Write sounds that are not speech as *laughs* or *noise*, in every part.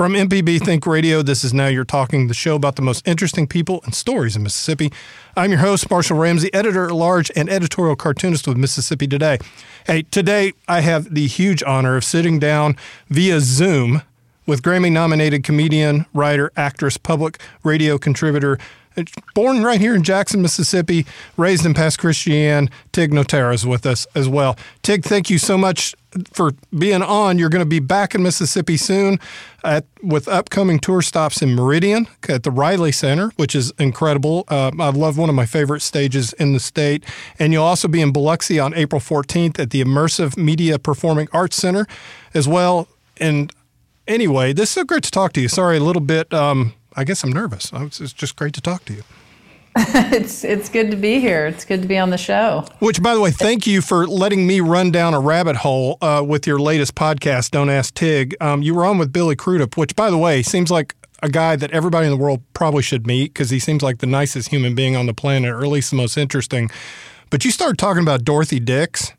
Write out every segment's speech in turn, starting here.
From MPB Think Radio, this is Now You're Talking, the show about the most interesting people and stories in Mississippi. I'm your host, Marshall Ramsey, editor at large and editorial cartoonist with Mississippi Today. Hey, today I have the huge honor of sitting down via Zoom with Grammy nominated comedian, writer, actress, public radio contributor, born right here in Jackson, Mississippi, raised in Pass Christian. Tig Notaro is with us as well. Tig, thank you so much for being on. You're going to be back in Mississippi soon at, with upcoming tour stops in Meridian at the Riley Center, which is incredible. Uh, I love one of my favorite stages in the state. And you'll also be in Biloxi on April 14th at the Immersive Media Performing Arts Center as well. And anyway, this is so great to talk to you. Sorry, a little bit. Um, I guess I'm nervous. It's just great to talk to you. *laughs* it's it's good to be here. It's good to be on the show. Which, by the way, thank you for letting me run down a rabbit hole uh, with your latest podcast, Don't Ask Tig. Um, you were on with Billy Crudup, which, by the way, seems like a guy that everybody in the world probably should meet because he seems like the nicest human being on the planet, or at least the most interesting. But you started talking about Dorothy Dix.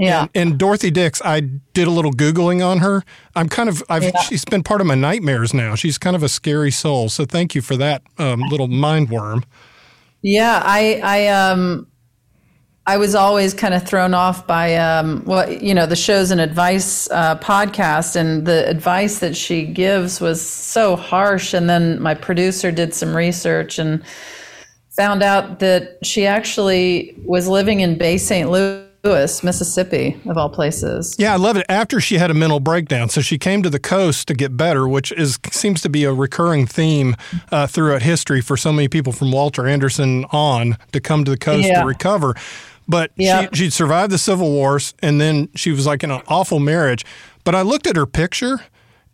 Yeah. And, and, Dorothy Dix, I did a little googling on her. I'm kind of, I've, yeah. she's been part of my nightmares now. She's kind of a scary soul. So thank you for that um, little mind worm. Yeah, I I um I was always kind of thrown off by um well you know the show's and advice uh, podcast and the advice that she gives was so harsh and then my producer did some research and found out that she actually was living in Bay St. Louis Louis, Mississippi, of all places. Yeah, I love it. After she had a mental breakdown, so she came to the coast to get better, which is seems to be a recurring theme uh, throughout history for so many people from Walter Anderson on to come to the coast yeah. to recover. But yeah. she, she'd survived the Civil Wars, and then she was like in an awful marriage. But I looked at her picture,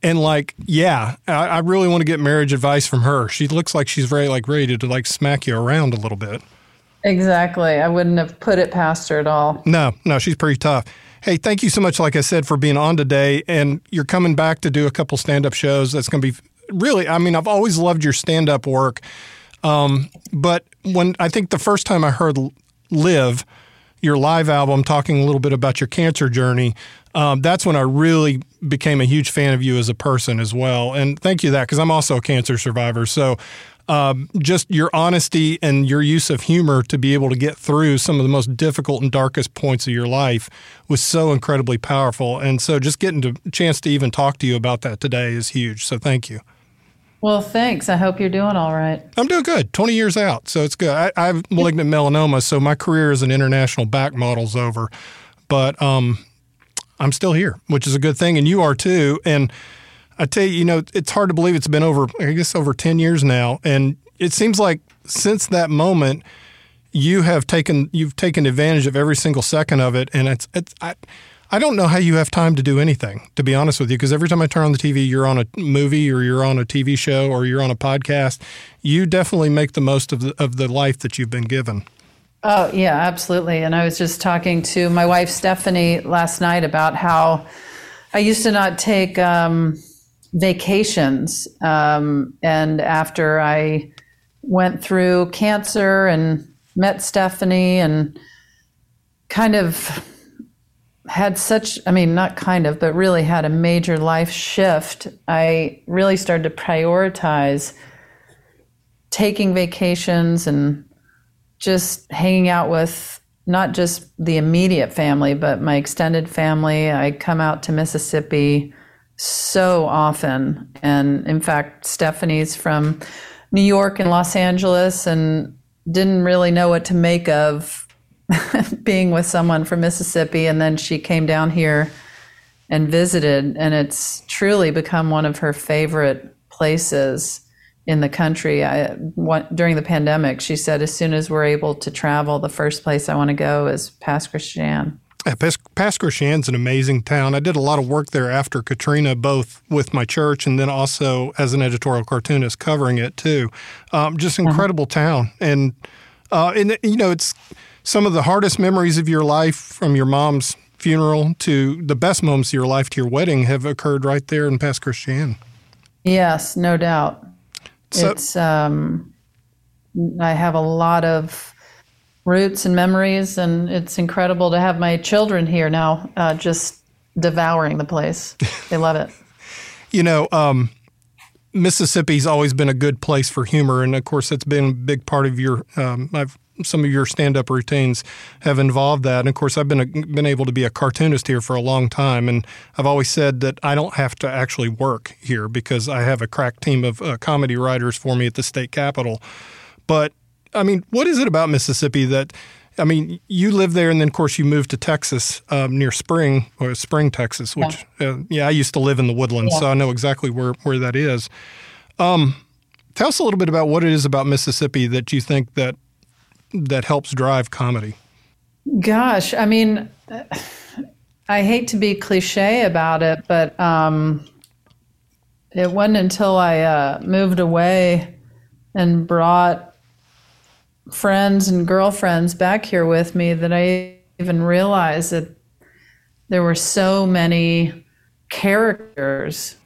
and like, yeah, I, I really want to get marriage advice from her. She looks like she's very like ready to like smack you around a little bit. Exactly. I wouldn't have put it past her at all. No, no, she's pretty tough. Hey, thank you so much, like I said, for being on today. And you're coming back to do a couple stand up shows. That's going to be really, I mean, I've always loved your stand up work. Um, but when I think the first time I heard Live, your live album, talking a little bit about your cancer journey, um, that's when I really became a huge fan of you as a person as well. And thank you that because I'm also a cancer survivor. So um, just your honesty and your use of humor to be able to get through some of the most difficult and darkest points of your life was so incredibly powerful. And so just getting a chance to even talk to you about that today is huge. So thank you. Well, thanks. I hope you're doing all right. I'm doing good. 20 years out, so it's good. I, I have malignant melanoma, so my career as an international back model's over, but um, I'm still here, which is a good thing, and you are too. And I tell you, you know, it's hard to believe it's been over, I guess, over 10 years now. And it seems like since that moment, you have taken, you've taken advantage of every single second of it. And it's, it's, I, I don't know how you have time to do anything, to be honest with you, because every time I turn on the TV, you're on a movie or you're on a TV show or you're on a podcast. You definitely make the most of the, of the life that you've been given. Oh, yeah, absolutely. And I was just talking to my wife, Stephanie, last night about how I used to not take, um, vacations. Um, and after I went through cancer and met Stephanie and kind of had such, I mean, not kind of, but really had a major life shift, I really started to prioritize taking vacations and just hanging out with not just the immediate family, but my extended family. I come out to Mississippi so often. And in fact, Stephanie's from New York and Los Angeles and didn't really know what to make of *laughs* being with someone from Mississippi. And then she came down here and visited, and it's truly become one of her favorite places in the country. I, during the pandemic, she said, as soon as we're able to travel, the first place I want to go is Pass Christian. Yeah, Christian's an amazing town. I did a lot of work there after Katrina, both with my church and then also as an editorial cartoonist covering it too. Um, just uh-huh. incredible uh-huh. town, and uh, and you know it's some of the hardest memories of your life from your mom's funeral to the best moments of your life to your wedding have occurred right there in Pass Christian. Yes, no doubt. So, it's um, I have a lot of roots and memories, and it's incredible to have my children here now, uh, just devouring the place. *laughs* They love it. you know, um, Mississippi's always been a good place for humor, and of course, that's been a big part of your. Um, I've some of your stand-up routines have involved that. And of course, I've been a, been able to be a cartoonist here for a long time, and I've always said that I don't have to actually work here because I have a crack team of uh, comedy writers for me at the state capitol. But I mean, what is it about Mississippi that I mean, you live there, and then of course you moved to Texas um, near Spring or Spring, Texas. Which, yeah. Uh, yeah. I used to live in the Woodlands, yeah. so I know exactly where where that is. Um, tell us a little bit about what it is about Mississippi that you think that that helps drive comedy. Gosh, I mean, I hate to be cliche about it, but um, it wasn't until I uh, moved away and brought friends and girlfriends back here with me that I even realized that there were so many characters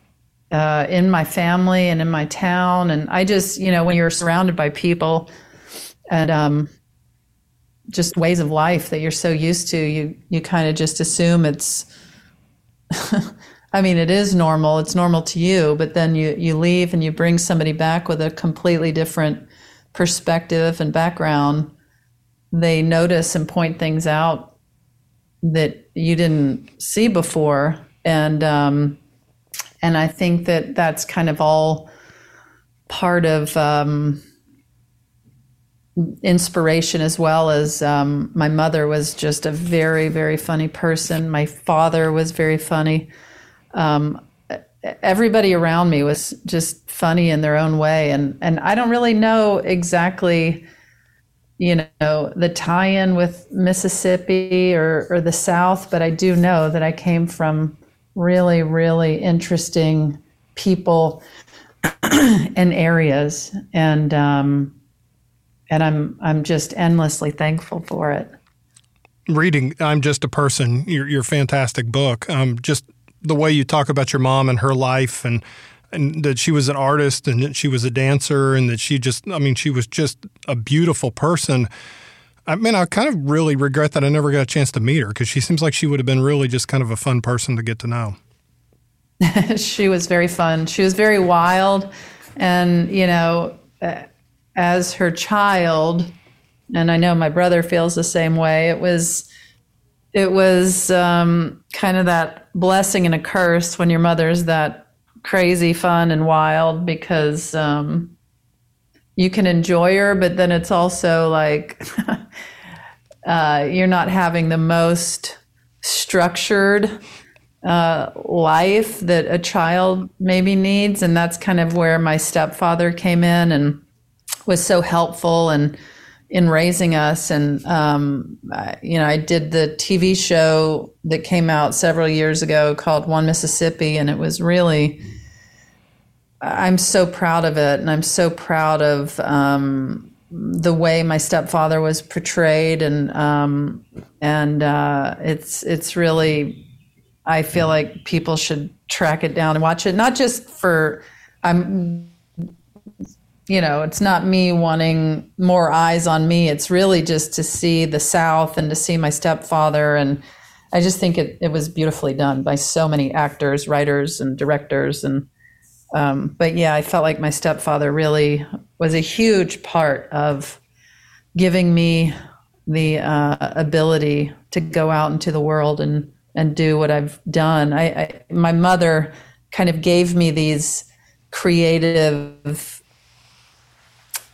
uh, in my family and in my town. And I just, you know, when you're surrounded by people and um, just ways of life that you're so used to, you you kind of just assume it's. *laughs* I mean, it is normal. It's normal to you, but then you you leave and you bring somebody back with a completely different perspective and background, they notice and point things out that you didn't see before, and um, and I think that that's kind of all part of um, inspiration as well as um, my mother was just a very very funny person. My father was very funny. Um, everybody around me was just funny in their own way. And and I don't really know exactly you know the tie-in with Mississippi or or the South but I do know that I came from really really interesting people *clears throat* and areas. And um and I'm I'm just endlessly thankful for it. Reading I'm just a person. Your your fantastic book. Um just the way you talk about your mom and her life and and that she was an artist and that she was a dancer and that she just I mean she was just a beautiful person. I mean I kind of really regret that I never got a chance to meet her because she seems like she would have been really just kind of a fun person to get to know. *laughs* she was very fun. She was very wild and you know as her child and I know my brother feels the same way. It was it was um, kind of that blessing and a curse when your mother's that crazy, fun, and wild because um, you can enjoy her, but then it's also like *laughs* uh, you're not having the most structured uh, life that a child maybe needs. And that's kind of where my stepfather came in and was so helpful and in raising us. And, um, you know, I did the TV show that came out several years ago called One Mississippi, and it was really, I'm so proud of it. And I'm so proud of um, the way my stepfather was portrayed. And, um, and uh, it's, it's really, I feel like people should track it down and watch it, not just for, I'm you know, it's not me wanting more eyes on me. It's really just to see the South and to see my stepfather. And I just think it, it was beautifully done by so many actors, writers, and directors. And, um, but yeah, I felt like my stepfather really was a huge part of giving me the uh, ability to go out into the world and, and do what I've done. I, I my mother kind of gave me these creative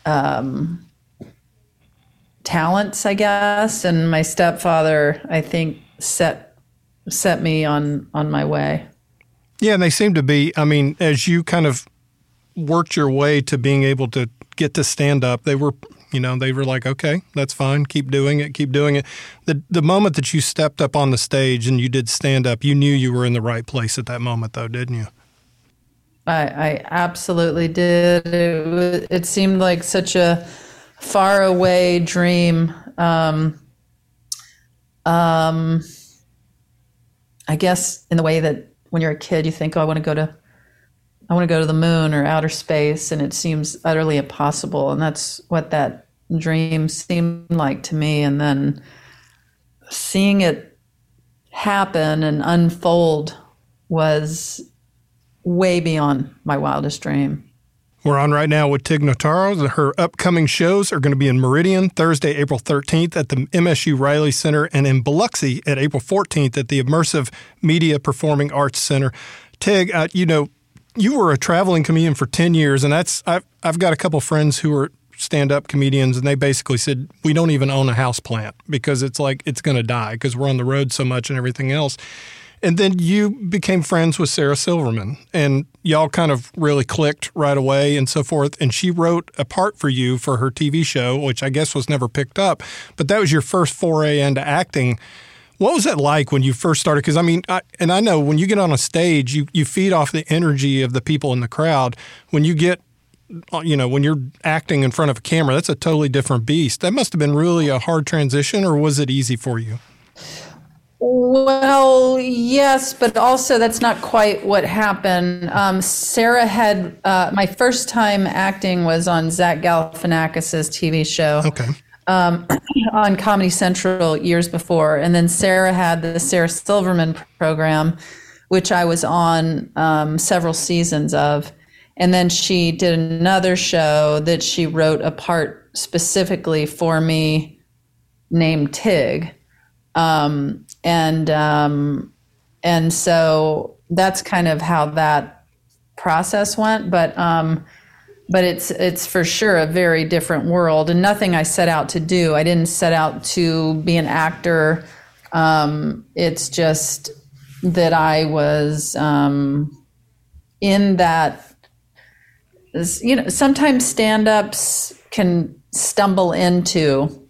um, talents, I guess. And my stepfather, I think, set set me on on my way. Yeah, and they seem to be. I mean, as you kind of worked your way to being able to get to stand up, they were, you know, they were like, okay, that's fine, keep doing it, keep doing it. The the moment that you stepped up on the stage and you did stand up, you knew you were in the right place at that moment, though, didn't you? I, I absolutely did. It, it seemed like such a far away dream. Um, um, I guess in the way that when you're a kid, you think, "Oh, I want to go to, I want to go to the moon or outer space," and it seems utterly impossible. And that's what that dream seemed like to me. And then seeing it happen and unfold was way beyond my wildest dream. We're on right now with Tig Notaro. Her upcoming shows are going to be in Meridian Thursday, April 13th at the MSU Riley Center and in Biloxi at April 14th at the Immersive Media Performing Arts Center. Tig, uh, you know, you were a traveling comedian for 10 years, and that's I've, I've got a couple friends who are stand up comedians, and they basically said, We don't even own a house plant because it's like it's going to die because we're on the road so much and everything else. And then you became friends with Sarah Silverman, and y'all kind of really clicked right away and so forth. And she wrote a part for you for her TV show, which I guess was never picked up, but that was your first foray into acting. What was that like when you first started? Because I mean, I, and I know when you get on a stage, you, you feed off the energy of the people in the crowd. When you get, uh, you know, when you're acting in front of a camera, that's a totally different beast. That must have been really a hard transition, or was it easy for you? Well, yes, but also that's not quite what happened. Um, Sarah had uh, my first time acting was on Zach Galifianakis's TV show. Okay. Um, *clears throat* on Comedy Central years before, and then Sarah had the Sarah Silverman program, which I was on um, several seasons of, and then she did another show that she wrote a part specifically for me, named Tig. Um, and um, and so that's kind of how that process went. But um, but it's it's for sure a very different world, and nothing I set out to do. I didn't set out to be an actor. Um, it's just that I was um, in that. You know, sometimes stand-ups can stumble into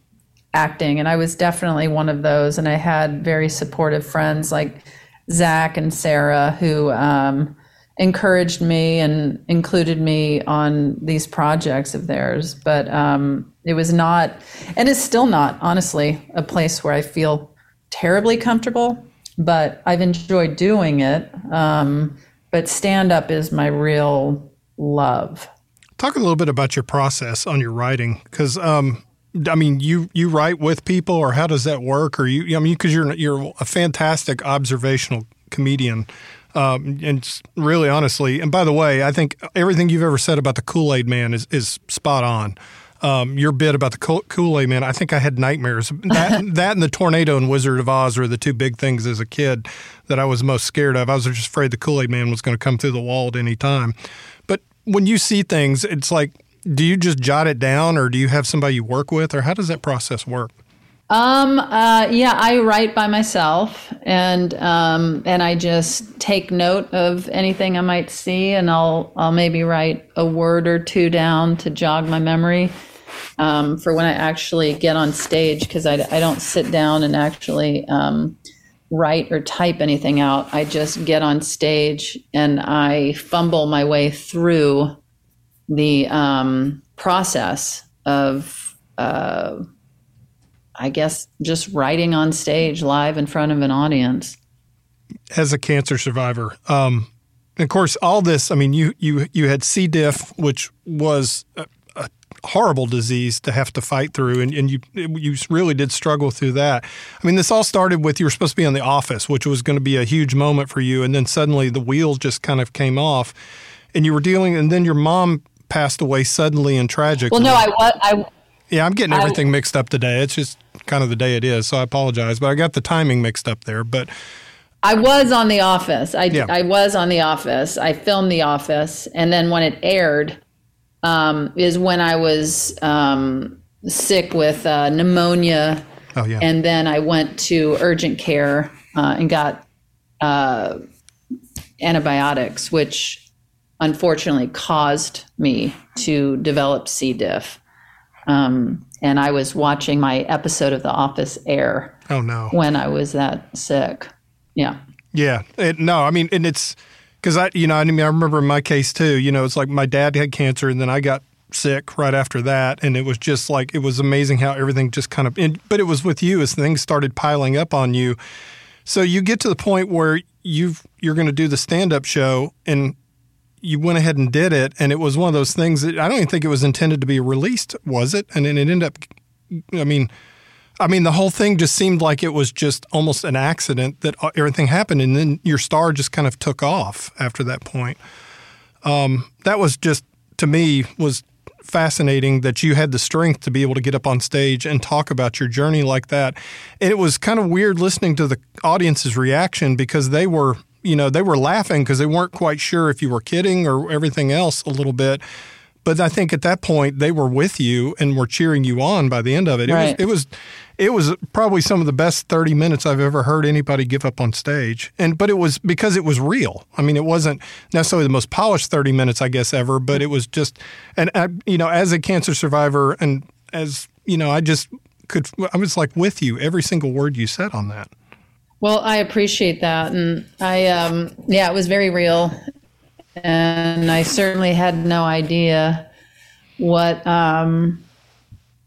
acting, and I was definitely one of those. And I had very supportive friends like Zach and Sarah who um, encouraged me and included me on these projects of theirs. But um, it was not, and it's still not, honestly, a place where I feel terribly comfortable. But I've enjoyed doing it. Um, but stand up is my real love. Talk a little bit about your process on your writing, because um, I mean, you you write with people, or how does that work? Or you, I mean, because you're you're a fantastic observational comedian, um, and really honestly. And by the way, I think everything you've ever said about the Kool Aid Man is is spot on. Um, your bit about the Kool Aid Man, I think I had nightmares. *laughs* That, that and the tornado and Wizard of Oz were the two big things as a kid that I was most scared of. I was just afraid the Kool Aid Man was going to come through the wall at any time. But when you see things, it's like do you just jot it down or do you have somebody you work with or how does that process work? Um, uh, yeah, I write by myself and, um, and I just take note of anything I might see and I'll, I'll maybe write a word or two down to jog my memory, um, for when I actually get on stage. Cause I, I don't sit down and actually, um, write or type anything out. I just get on stage and I fumble my way through the um, process of, uh, I guess, just writing on stage live in front of an audience. As a cancer survivor, um, of course, all this. I mean, you you you had C. diff, which was a, a, horrible disease to have to fight through, and, and you you really did struggle through that. I mean, this all started with you were supposed to be on The Office, which was going to be a huge moment for you, and then suddenly the wheels just kind of came off, and you were dealing, and then your mom passed away suddenly and tragically. Well, no, I was. I, yeah, I'm getting everything I, mixed up today. It's just kind of the day it is, so I apologize. But I got the timing mixed up there. But I was on The Office. I, yeah. I was on The Office. I filmed The Office, and then when it aired, um, is when I was um, sick with uh, pneumonia. Oh yeah. And then I went to urgent care uh, and got uh, antibiotics, which unfortunately caused me to develop C. diff. Um, and I was watching my episode of The Office air. Oh no! When I was that sick, yeah. Yeah, it, no, I mean, and it's because I, you know, I mean, I remember in my case too. You know, it's like my dad had cancer, and then I got sick right after that, and it was just like it was amazing how everything just kind of. And, but it was with you as things started piling up on you. So you get to the point where you've you're going to do the stand up show, and you went ahead and did it, and it was one of those things that I don't even think it was intended to be released, was it? And then it ended up. I mean, I mean, the whole thing just seemed like it was just almost an accident that everything happened, and then your star just kind of took off after that point. Um, that was just to me was fascinating that you had the strength to be able to get up on stage and talk about your journey like that. And it was kind of weird listening to the audience's reaction because they were, you know, they were laughing because they weren't quite sure if you were kidding or everything else a little bit. But I think at that point they were with you and were cheering you on by the end of it. Right. It was it was it was probably some of the best 30 minutes I've ever heard anybody give up on stage. And but it was because it was real. I mean, it wasn't necessarily the most polished 30 minutes I guess ever, but it was just and I, you know, as a cancer survivor and as, you know, I just could I was like with you every single word you said on that. Well, I appreciate that, and I, um, yeah, it was very real, and I certainly had no idea what um,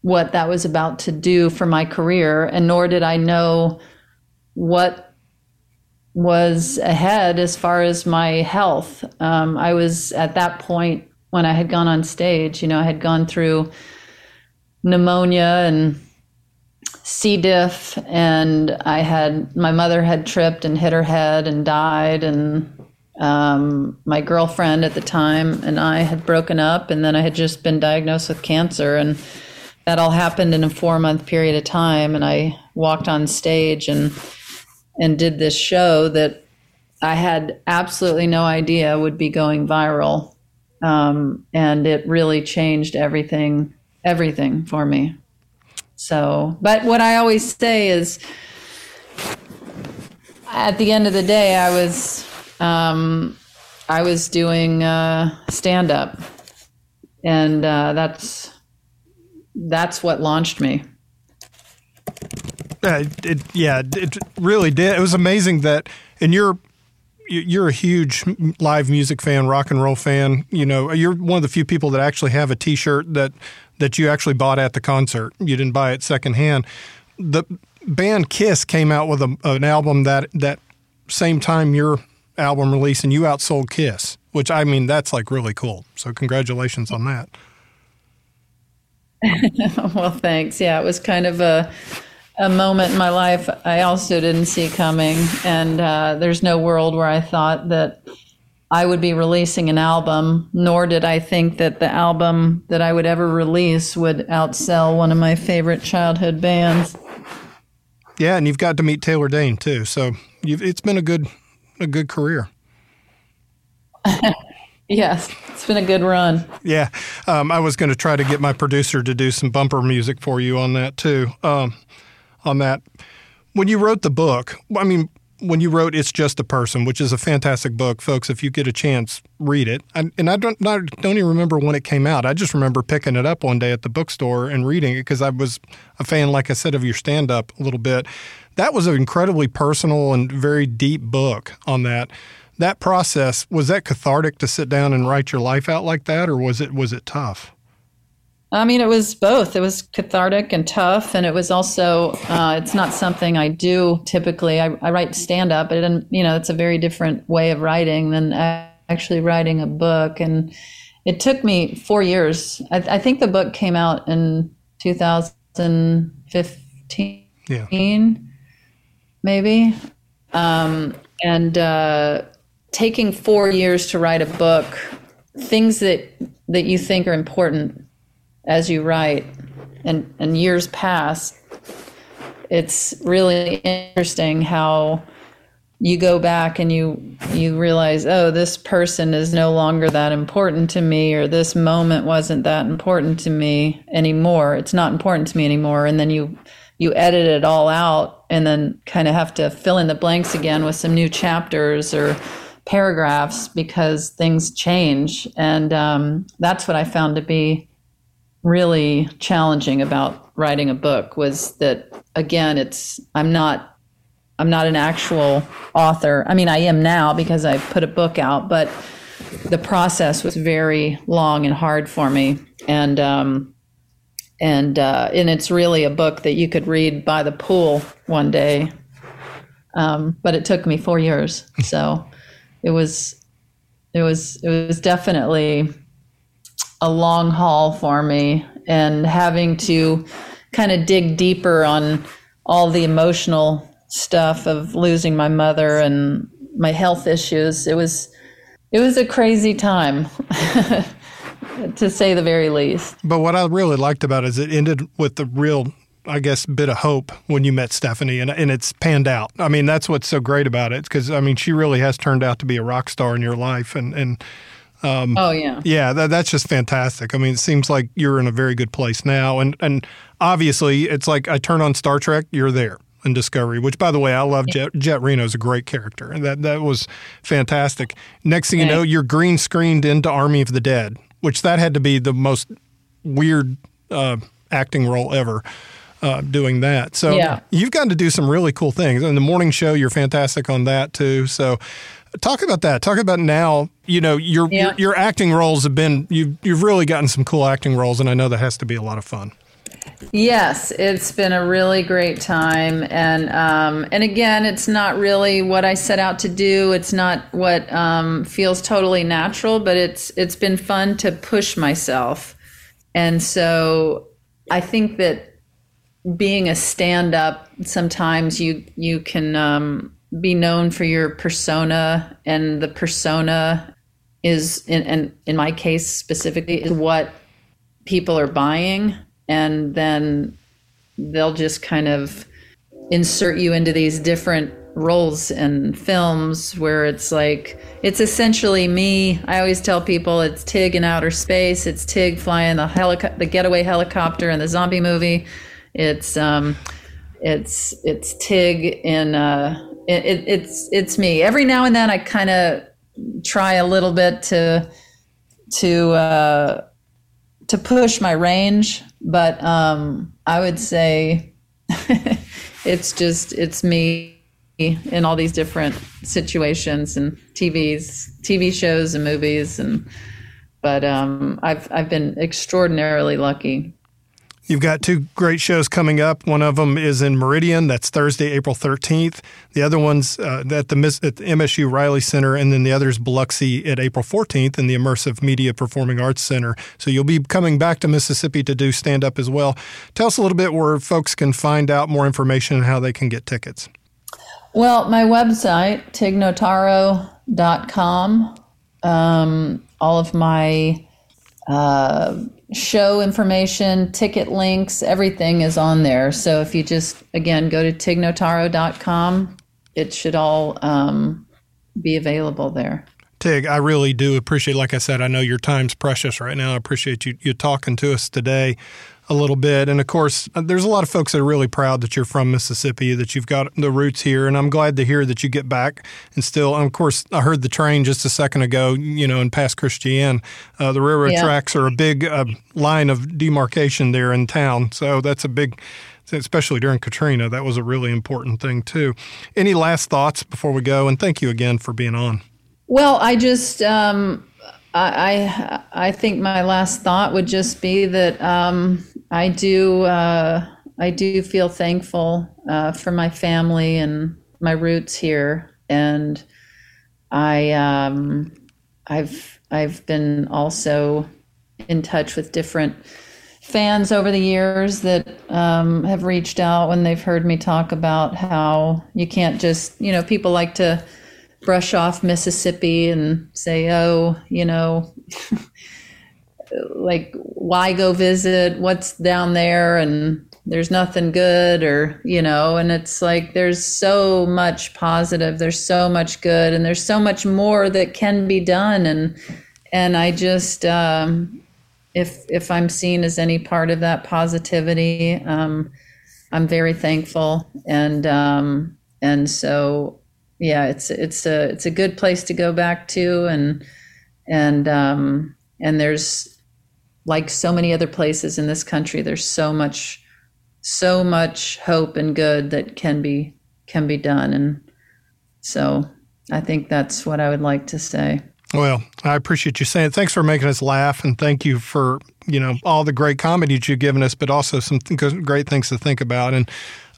what that was about to do for my career, and nor did I know what was ahead as far as my health. Um, I was at that point when I had gone on stage. You know, I had gone through pneumonia and C. diff, and I had my mother had tripped and hit her head and died, and um, my girlfriend at the time and I had broken up, and then I had just been diagnosed with cancer, and that all happened in a four month period of time. And I walked on stage and and did this show that I had absolutely no idea would be going viral, um, and it really changed everything everything for me. So, but what I always say is, at the end of the day, I was um, I was doing uh, stand up, and uh, that's that's what launched me. Uh, it, yeah, it really did. It was amazing that, and you're you're a huge live music fan, rock and roll fan. You know, you're one of the few people that actually have a T-shirt that that you actually bought at the concert. You didn't buy it secondhand. The band Kiss came out with a, an album that that same time your album release, and you outsold Kiss, which I mean that's like really cool. So congratulations on that. *laughs* well, thanks. Yeah, it was kind of a a moment in my life I also didn't see coming, and uh, there's no world where I thought that I would be releasing an album, nor did I think that the album that I would ever release would outsell one of my favorite childhood bands. Yeah, and you've got to meet Taylor Dayne too, so it's been a good a good career. *laughs* yes, it's been a good run. Yeah, um, I was going to try to get my producer to do some bumper music for you on that too. Um, on that. When you wrote the book, I mean, when you wrote "It's Just a Person," which is a fantastic book, folks. If you get a chance, read it. And I don't, I don't even remember when it came out. I just remember picking it up one day at the bookstore and reading it because I was a fan, like I said, of your stand-up a little bit. That was an incredibly personal and very deep book on that. That process was that cathartic to sit down and write your life out like that, or was it was it tough? I mean, it was both. It was cathartic and tough, and it was also. Uh, it's not something I do typically. I, I write stand up, but you know, it's a very different way of writing than actually writing a book. And it took me four years. I, I think the book came out in 2015, yeah. maybe. Um, and uh, taking four years to write a book, things that that you think are important as you write and, and years pass, it's really interesting how you go back and you you realize oh this person is no longer that important to me or this moment wasn't that important to me anymore. It's not important to me anymore. And then you you edit it all out and then kind of have to fill in the blanks again with some new chapters or paragraphs because things change. And um, that's what i found to be really challenging about writing a book was that again it's i'm not i'm not an actual author. I mean i am now because i put a book out but the process was very long and hard for me. And um, and uh, and it's really a book that you could read by the pool one day. Um, but it took me four years. So it was it was it was definitely a long haul for me and having to kind of dig deeper on all the emotional stuff of losing my mother and my health issues. It was it was a crazy time. *laughs* to say the very least. But what I really liked about it is it ended with the real, I guess, bit of hope when you met Stephanie, and and it's panned out. I mean, that's what's so great about it because I mean, she really has turned out to be a rock star in your life, and and. Um, oh yeah, yeah. That, that's just fantastic. I mean, it seems like you're in a very good place now, and and obviously, it's like I turn on Star Trek, you're there in Discovery. Which, by the way, I love Jett, Jett Reno is a great character, and that that was fantastic. Next thing you know, you're green screened into Army of the Dead, which that had to be the most weird uh, acting role ever. Uh, doing that, so yeah. you've gotten to do some really cool things. And the morning show, you're fantastic on that too. So, talk about that. Talk about now. You know, your yeah. your, your acting roles have been you've you've really gotten some cool acting roles, and I know that has to be a lot of fun. Yes, it's been a really great time, and um, and again, it's not really what I set out to do. It's not what um, feels totally natural, but it's it's been fun to push myself, and so I think that being a stand-up, sometimes you you can um, be known for your persona, and the persona is, in, and in my case specifically, is what people are buying and then they'll just kind of insert you into these different roles and films where it's like it's essentially me. I always tell people it's Tig in outer space. It's Tig flying the helico- the getaway helicopter in the zombie movie. It's um, it's it's Tig in uh, it, it, it's it's me. Every now and then I kind of try a little bit to to uh, to push my range, but um, I would say *laughs* it's just it's me in all these different situations and TVs, TV shows and movies, and but um, I've I've been extraordinarily lucky You've got two great shows coming up. One of them is in Meridian. That's Thursday, April 13th. The other one's uh, at, the, at the MSU Riley Center, and then the other is Biloxi at April 14th in the Immersive Media Performing Arts Center. So you'll be coming back to Mississippi to do stand up as well. Tell us a little bit where folks can find out more information and how they can get tickets. Well, my website, tignotaro.com. Um, all of my uh, show information, ticket links, everything is on there. So if you just, again, go to tignotaro.com, it should all um, be available there. Tig, I really do appreciate, like I said, I know your time's precious right now. I appreciate you, you talking to us today a little bit. And of course, uh, there's a lot of folks that are really proud that you're from Mississippi, that you've got the roots here. And I'm glad to hear that you get back and still, and of course, I heard the train just a second ago, you know, in Pass Christian. Uh, the railroad yeah. tracks are a big uh, line of demarcation there in town. So that's a big, especially during Katrina, that was a really important thing too. Any last thoughts before we go? And thank you again for being on. Well, I just, um, I, I think my last thought would just be that um, I do uh, I do feel thankful uh, for my family and my roots here, and I um, I've I've been also in touch with different fans over the years that um, have reached out when they've heard me talk about how you can't just you know people like to brush off Mississippi and say, oh, you know, *laughs* like, why go visit? What's down there? And there's nothing good, or, you know, and it's like there's so much positive, there's so much good, and there's so much more that can be done. And, and I just, um, if, if I'm seen as any part of that positivity, um, I'm very thankful. And, um, and so yeah, it's it's a it's a good place to go back to, and and um, and there's like so many other places in this country. There's so much so much hope and good that can be can be done, and so I think that's what I would like to say. Well, I appreciate you saying. It. Thanks for making us laugh, and thank you for you know all the great comedy you've given us, but also some th- great things to think about. And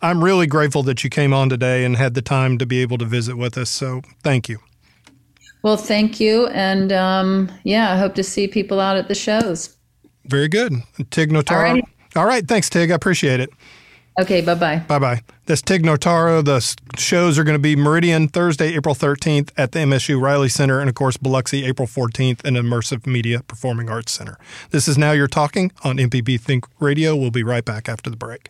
I'm really grateful that you came on today and had the time to be able to visit with us. So thank you. Well, thank you. And um, yeah, I hope to see people out at the shows. Very good. Tig Notaro. All right. All right. Thanks, Tig. I appreciate it. Okay, bye bye. Bye bye. That's Tig Notaro. The shows are going to be Meridian Thursday, April 13th at the MSU Riley Center, and of course, Biloxi, April 14th in Immersive Media Performing Arts Center. This is Now You're Talking on MPB Think Radio. We'll be right back after the break.